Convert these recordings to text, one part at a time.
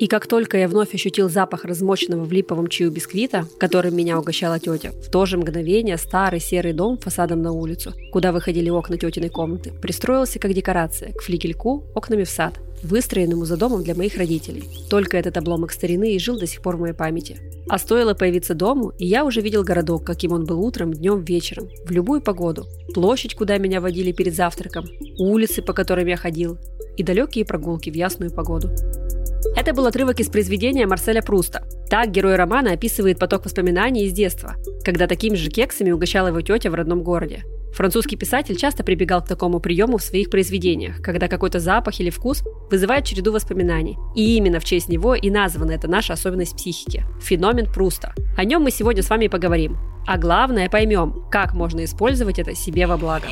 И как только я вновь ощутил запах размоченного в липовом чаю бисквита, которым меня угощала тетя, в то же мгновение старый серый дом фасадом на улицу, куда выходили окна тетиной комнаты, пристроился как декорация к флигельку окнами в сад, выстроенному за домом для моих родителей. Только этот обломок старины и жил до сих пор в моей памяти. А стоило появиться дому, и я уже видел городок, каким он был утром, днем, вечером, в любую погоду. Площадь, куда меня водили перед завтраком, улицы, по которым я ходил, и далекие прогулки в ясную погоду. Это был отрывок из произведения Марселя Пруста. Так герой романа описывает поток воспоминаний из детства, когда такими же кексами угощала его тетя в родном городе. Французский писатель часто прибегал к такому приему в своих произведениях, когда какой-то запах или вкус вызывает череду воспоминаний. И именно в честь него и названа эта наша особенность психики – феномен Пруста. О нем мы сегодня с вами поговорим. А главное поймем, как можно использовать это себе во благо.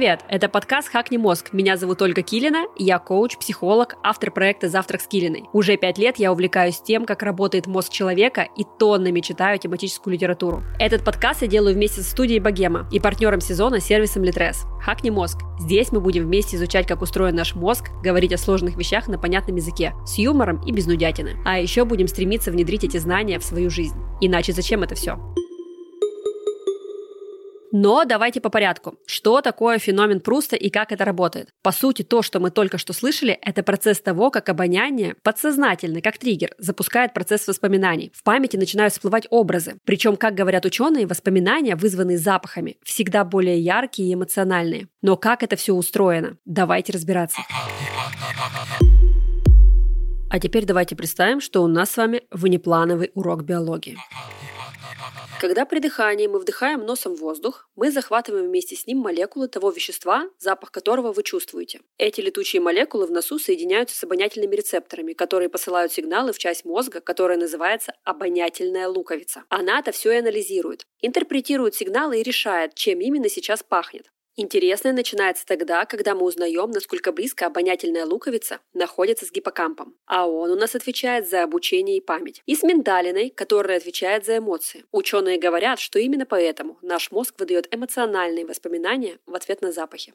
Привет! Это подкаст «Хакни мозг». Меня зовут Ольга Килина, я коуч, психолог, автор проекта «Завтрак с Килиной». Уже пять лет я увлекаюсь тем, как работает мозг человека и тоннами читаю тематическую литературу. Этот подкаст я делаю вместе со студией Богема и партнером сезона сервисом Литрес. «Хакни мозг». Здесь мы будем вместе изучать, как устроен наш мозг, говорить о сложных вещах на понятном языке, с юмором и без нудятины. А еще будем стремиться внедрить эти знания в свою жизнь. Иначе зачем это все? Но давайте по порядку. Что такое феномен Пруста и как это работает? По сути, то, что мы только что слышали, это процесс того, как обоняние подсознательно, как триггер, запускает процесс воспоминаний. В памяти начинают всплывать образы. Причем, как говорят ученые, воспоминания, вызванные запахами, всегда более яркие и эмоциональные. Но как это все устроено? Давайте разбираться. А теперь давайте представим, что у нас с вами внеплановый урок биологии. Когда при дыхании мы вдыхаем носом воздух, мы захватываем вместе с ним молекулы того вещества, запах которого вы чувствуете. Эти летучие молекулы в носу соединяются с обонятельными рецепторами, которые посылают сигналы в часть мозга, которая называется обонятельная луковица. Она это все и анализирует, интерпретирует сигналы и решает, чем именно сейчас пахнет. Интересное начинается тогда, когда мы узнаем, насколько близко обонятельная луковица находится с гиппокампом. А он у нас отвечает за обучение и память. И с миндалиной, которая отвечает за эмоции. Ученые говорят, что именно поэтому наш мозг выдает эмоциональные воспоминания в ответ на запахи.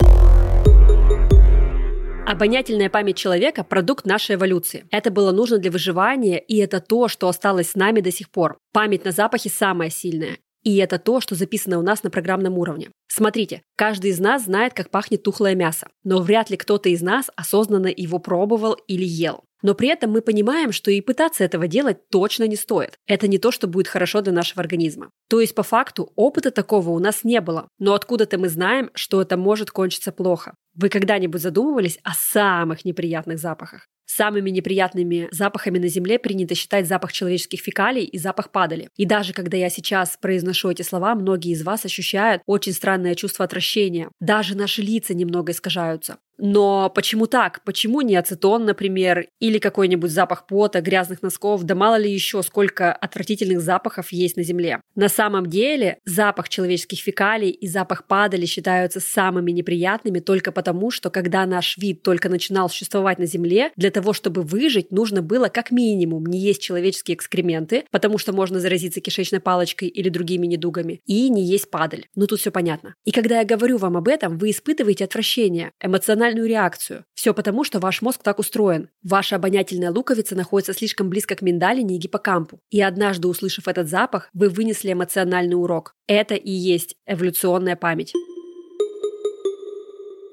Обонятельная память человека – продукт нашей эволюции. Это было нужно для выживания, и это то, что осталось с нами до сих пор. Память на запахи самая сильная. И это то, что записано у нас на программном уровне. Смотрите, каждый из нас знает, как пахнет тухлое мясо, но вряд ли кто-то из нас осознанно его пробовал или ел. Но при этом мы понимаем, что и пытаться этого делать точно не стоит. Это не то, что будет хорошо для нашего организма. То есть, по факту, опыта такого у нас не было. Но откуда-то мы знаем, что это может кончиться плохо. Вы когда-нибудь задумывались о самых неприятных запахах? Самыми неприятными запахами на Земле принято считать запах человеческих фекалий и запах падали. И даже когда я сейчас произношу эти слова, многие из вас ощущают очень странное чувство отвращения. Даже наши лица немного искажаются. Но почему так? Почему не ацетон, например, или какой-нибудь запах пота, грязных носков, да мало ли еще сколько отвратительных запахов есть на Земле? На самом деле запах человеческих фекалий и запах падали считаются самыми неприятными только потому, что когда наш вид только начинал существовать на Земле, для того, чтобы выжить, нужно было как минимум не есть человеческие экскременты, потому что можно заразиться кишечной палочкой или другими недугами, и не есть падаль. Ну тут все понятно. И когда я говорю вам об этом, вы испытываете отвращение, эмоциональную реакцию. Все потому, что ваш мозг так устроен. Ваша обонятельная луковица находится слишком близко к миндалине и гиппокампу. И однажды, услышав этот запах, вы вынесли эмоциональный урок. Это и есть эволюционная память.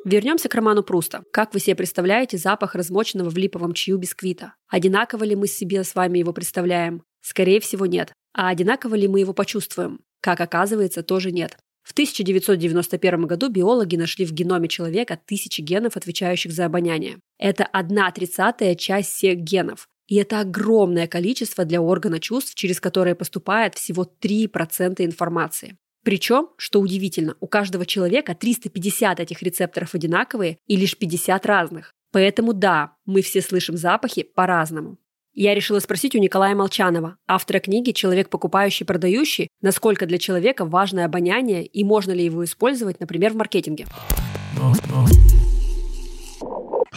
Вернемся к роману Пруста. Как вы себе представляете запах размоченного в липовом чаю бисквита? Одинаково ли мы себе с вами его представляем? Скорее всего, нет. А одинаково ли мы его почувствуем? Как оказывается, тоже нет. В 1991 году биологи нашли в геноме человека тысячи генов, отвечающих за обоняние. Это одна тридцатая часть всех генов. И это огромное количество для органа чувств, через которое поступает всего 3% информации. Причем, что удивительно, у каждого человека 350 этих рецепторов одинаковые и лишь 50 разных. Поэтому да, мы все слышим запахи по-разному. Я решила спросить у Николая Молчанова, автора книги «Человек покупающий продающий», насколько для человека важно обоняние и можно ли его использовать, например, в маркетинге.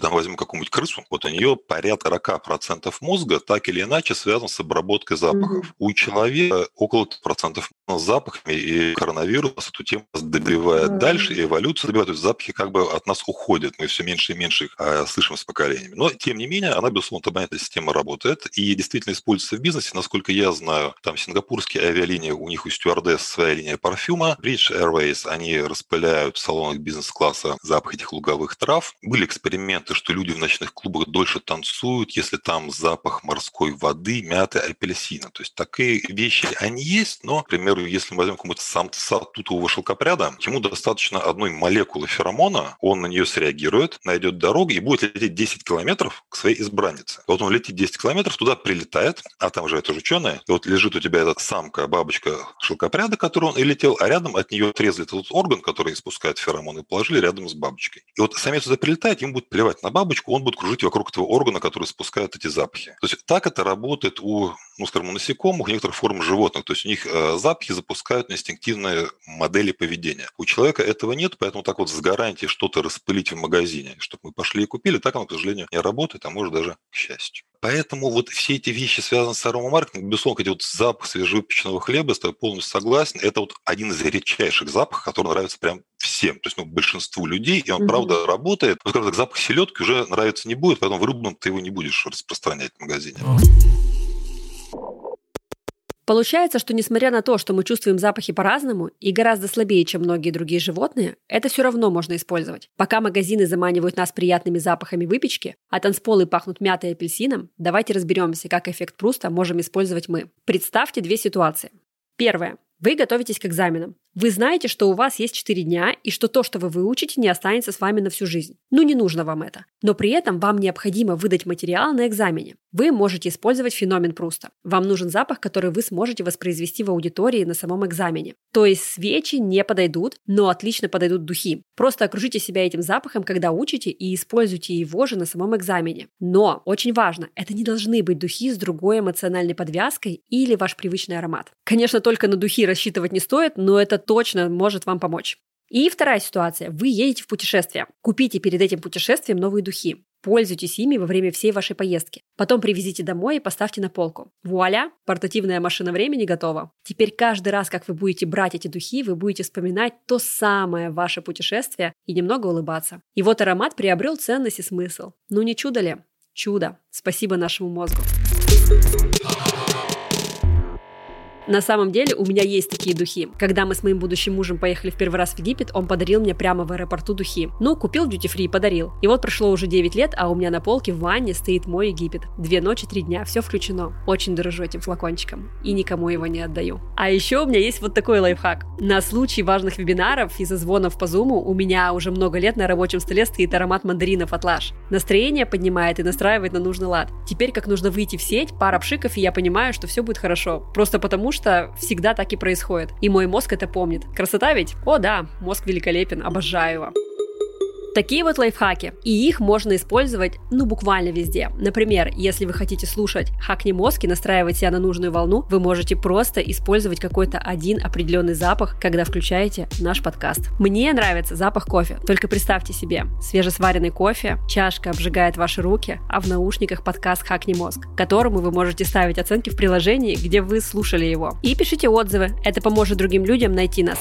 Там возьмем какую-нибудь крысу, вот у нее порядка 40% мозга так или иначе связан с обработкой запахов. Mm-hmm. У человека около процентов с запахами, и коронавирус эту тему добивает mm-hmm. дальше, и эволюция добивает. То есть запахи как бы от нас уходят, мы все меньше и меньше их а, слышим с поколениями. Но, тем не менее, она, безусловно, эта система работает и действительно используется в бизнесе. Насколько я знаю, там сингапурские авиалинии, у них у стюардесс своя линия парфюма. British Airways, они распыляют в салонах бизнес-класса запах этих луговых трав. Были эксперименты, что люди в ночных клубах дольше танцуют, если там запах морской воды, мяты, апельсина. То есть такие вещи, они есть, но, например, примеру, если мы возьмем какого-то самца тутового шелкопряда, ему достаточно одной молекулы феромона, он на нее среагирует, найдет дорогу и будет лететь 10 километров к своей избраннице. Вот он летит 10 километров, туда прилетает, а там же это же ученые, и вот лежит у тебя эта самка, бабочка шелкопряда, который он и летел, а рядом от нее отрезали этот орган, который испускает феромоны, положили рядом с бабочкой. И вот самец туда прилетает, ему будет плевать на бабочку, он будет кружить вокруг этого органа, который спускает эти запахи. То есть так это работает у, ну, скажем, у насекомых, у некоторых форм животных. То есть у них э, запахи запускают инстинктивные модели поведения. У человека этого нет, поэтому так вот с гарантией что-то распылить в магазине, чтобы мы пошли и купили, так оно, к сожалению, не работает, а может даже к счастью. Поэтому вот все эти вещи, связанные с аромамаркетингом, безусловно, эти вот запах свежевыпеченного хлеба, я с тобой полностью согласен, это вот один из редчайших запахов, который нравится прям всем, то есть ну, большинству людей, и он mm-hmm. правда работает. Но, скажем так, запах селедки уже нравится не будет, поэтому в рыбном ты его не будешь распространять в магазине. Получается, что несмотря на то, что мы чувствуем запахи по-разному и гораздо слабее, чем многие другие животные, это все равно можно использовать. Пока магазины заманивают нас приятными запахами выпечки, а танцполы пахнут мятой и апельсином, давайте разберемся, как эффект Пруста можем использовать мы. Представьте две ситуации. Первое. Вы готовитесь к экзаменам. Вы знаете, что у вас есть 4 дня и что то, что вы выучите, не останется с вами на всю жизнь. Ну, не нужно вам это. Но при этом вам необходимо выдать материал на экзамене. Вы можете использовать феномен Пруста. Вам нужен запах, который вы сможете воспроизвести в аудитории на самом экзамене. То есть свечи не подойдут, но отлично подойдут духи. Просто окружите себя этим запахом, когда учите, и используйте его же на самом экзамене. Но, очень важно, это не должны быть духи с другой эмоциональной подвязкой или ваш привычный аромат. Конечно, только на духи рассчитывать не стоит, но это точно может вам помочь. И вторая ситуация. Вы едете в путешествие. Купите перед этим путешествием новые духи. Пользуйтесь ими во время всей вашей поездки. Потом привезите домой и поставьте на полку. Вуаля, портативная машина времени готова. Теперь каждый раз, как вы будете брать эти духи, вы будете вспоминать то самое ваше путешествие и немного улыбаться. И вот аромат приобрел ценность и смысл. Ну не чудо ли? Чудо. Спасибо нашему мозгу. На самом деле у меня есть такие духи. Когда мы с моим будущим мужем поехали в первый раз в Египет, он подарил мне прямо в аэропорту духи. Ну, купил duty free подарил. И вот прошло уже 9 лет, а у меня на полке в ванне стоит мой Египет. Две ночи, три дня, все включено. Очень дорожу этим флакончиком и никому его не отдаю. А еще у меня есть вот такой лайфхак. На случай важных вебинаров и зазвонов по зуму у меня уже много лет на рабочем столе стоит аромат мандаринов от Лаш. Настроение поднимает и настраивает на нужный лад. Теперь, как нужно выйти в сеть, пара пшиков, и я понимаю, что все будет хорошо. Просто потому, что всегда так и происходит. И мой мозг это помнит. Красота ведь? О да, мозг великолепен, обожаю его. Такие вот лайфхаки. И их можно использовать, ну, буквально везде. Например, если вы хотите слушать «Хакни мозг» и настраивать себя на нужную волну, вы можете просто использовать какой-то один определенный запах, когда включаете наш подкаст. Мне нравится запах кофе. Только представьте себе, свежесваренный кофе, чашка обжигает ваши руки, а в наушниках подкаст «Хакни мозг», которому вы можете ставить оценки в приложении, где вы слушали его. И пишите отзывы. Это поможет другим людям найти нас.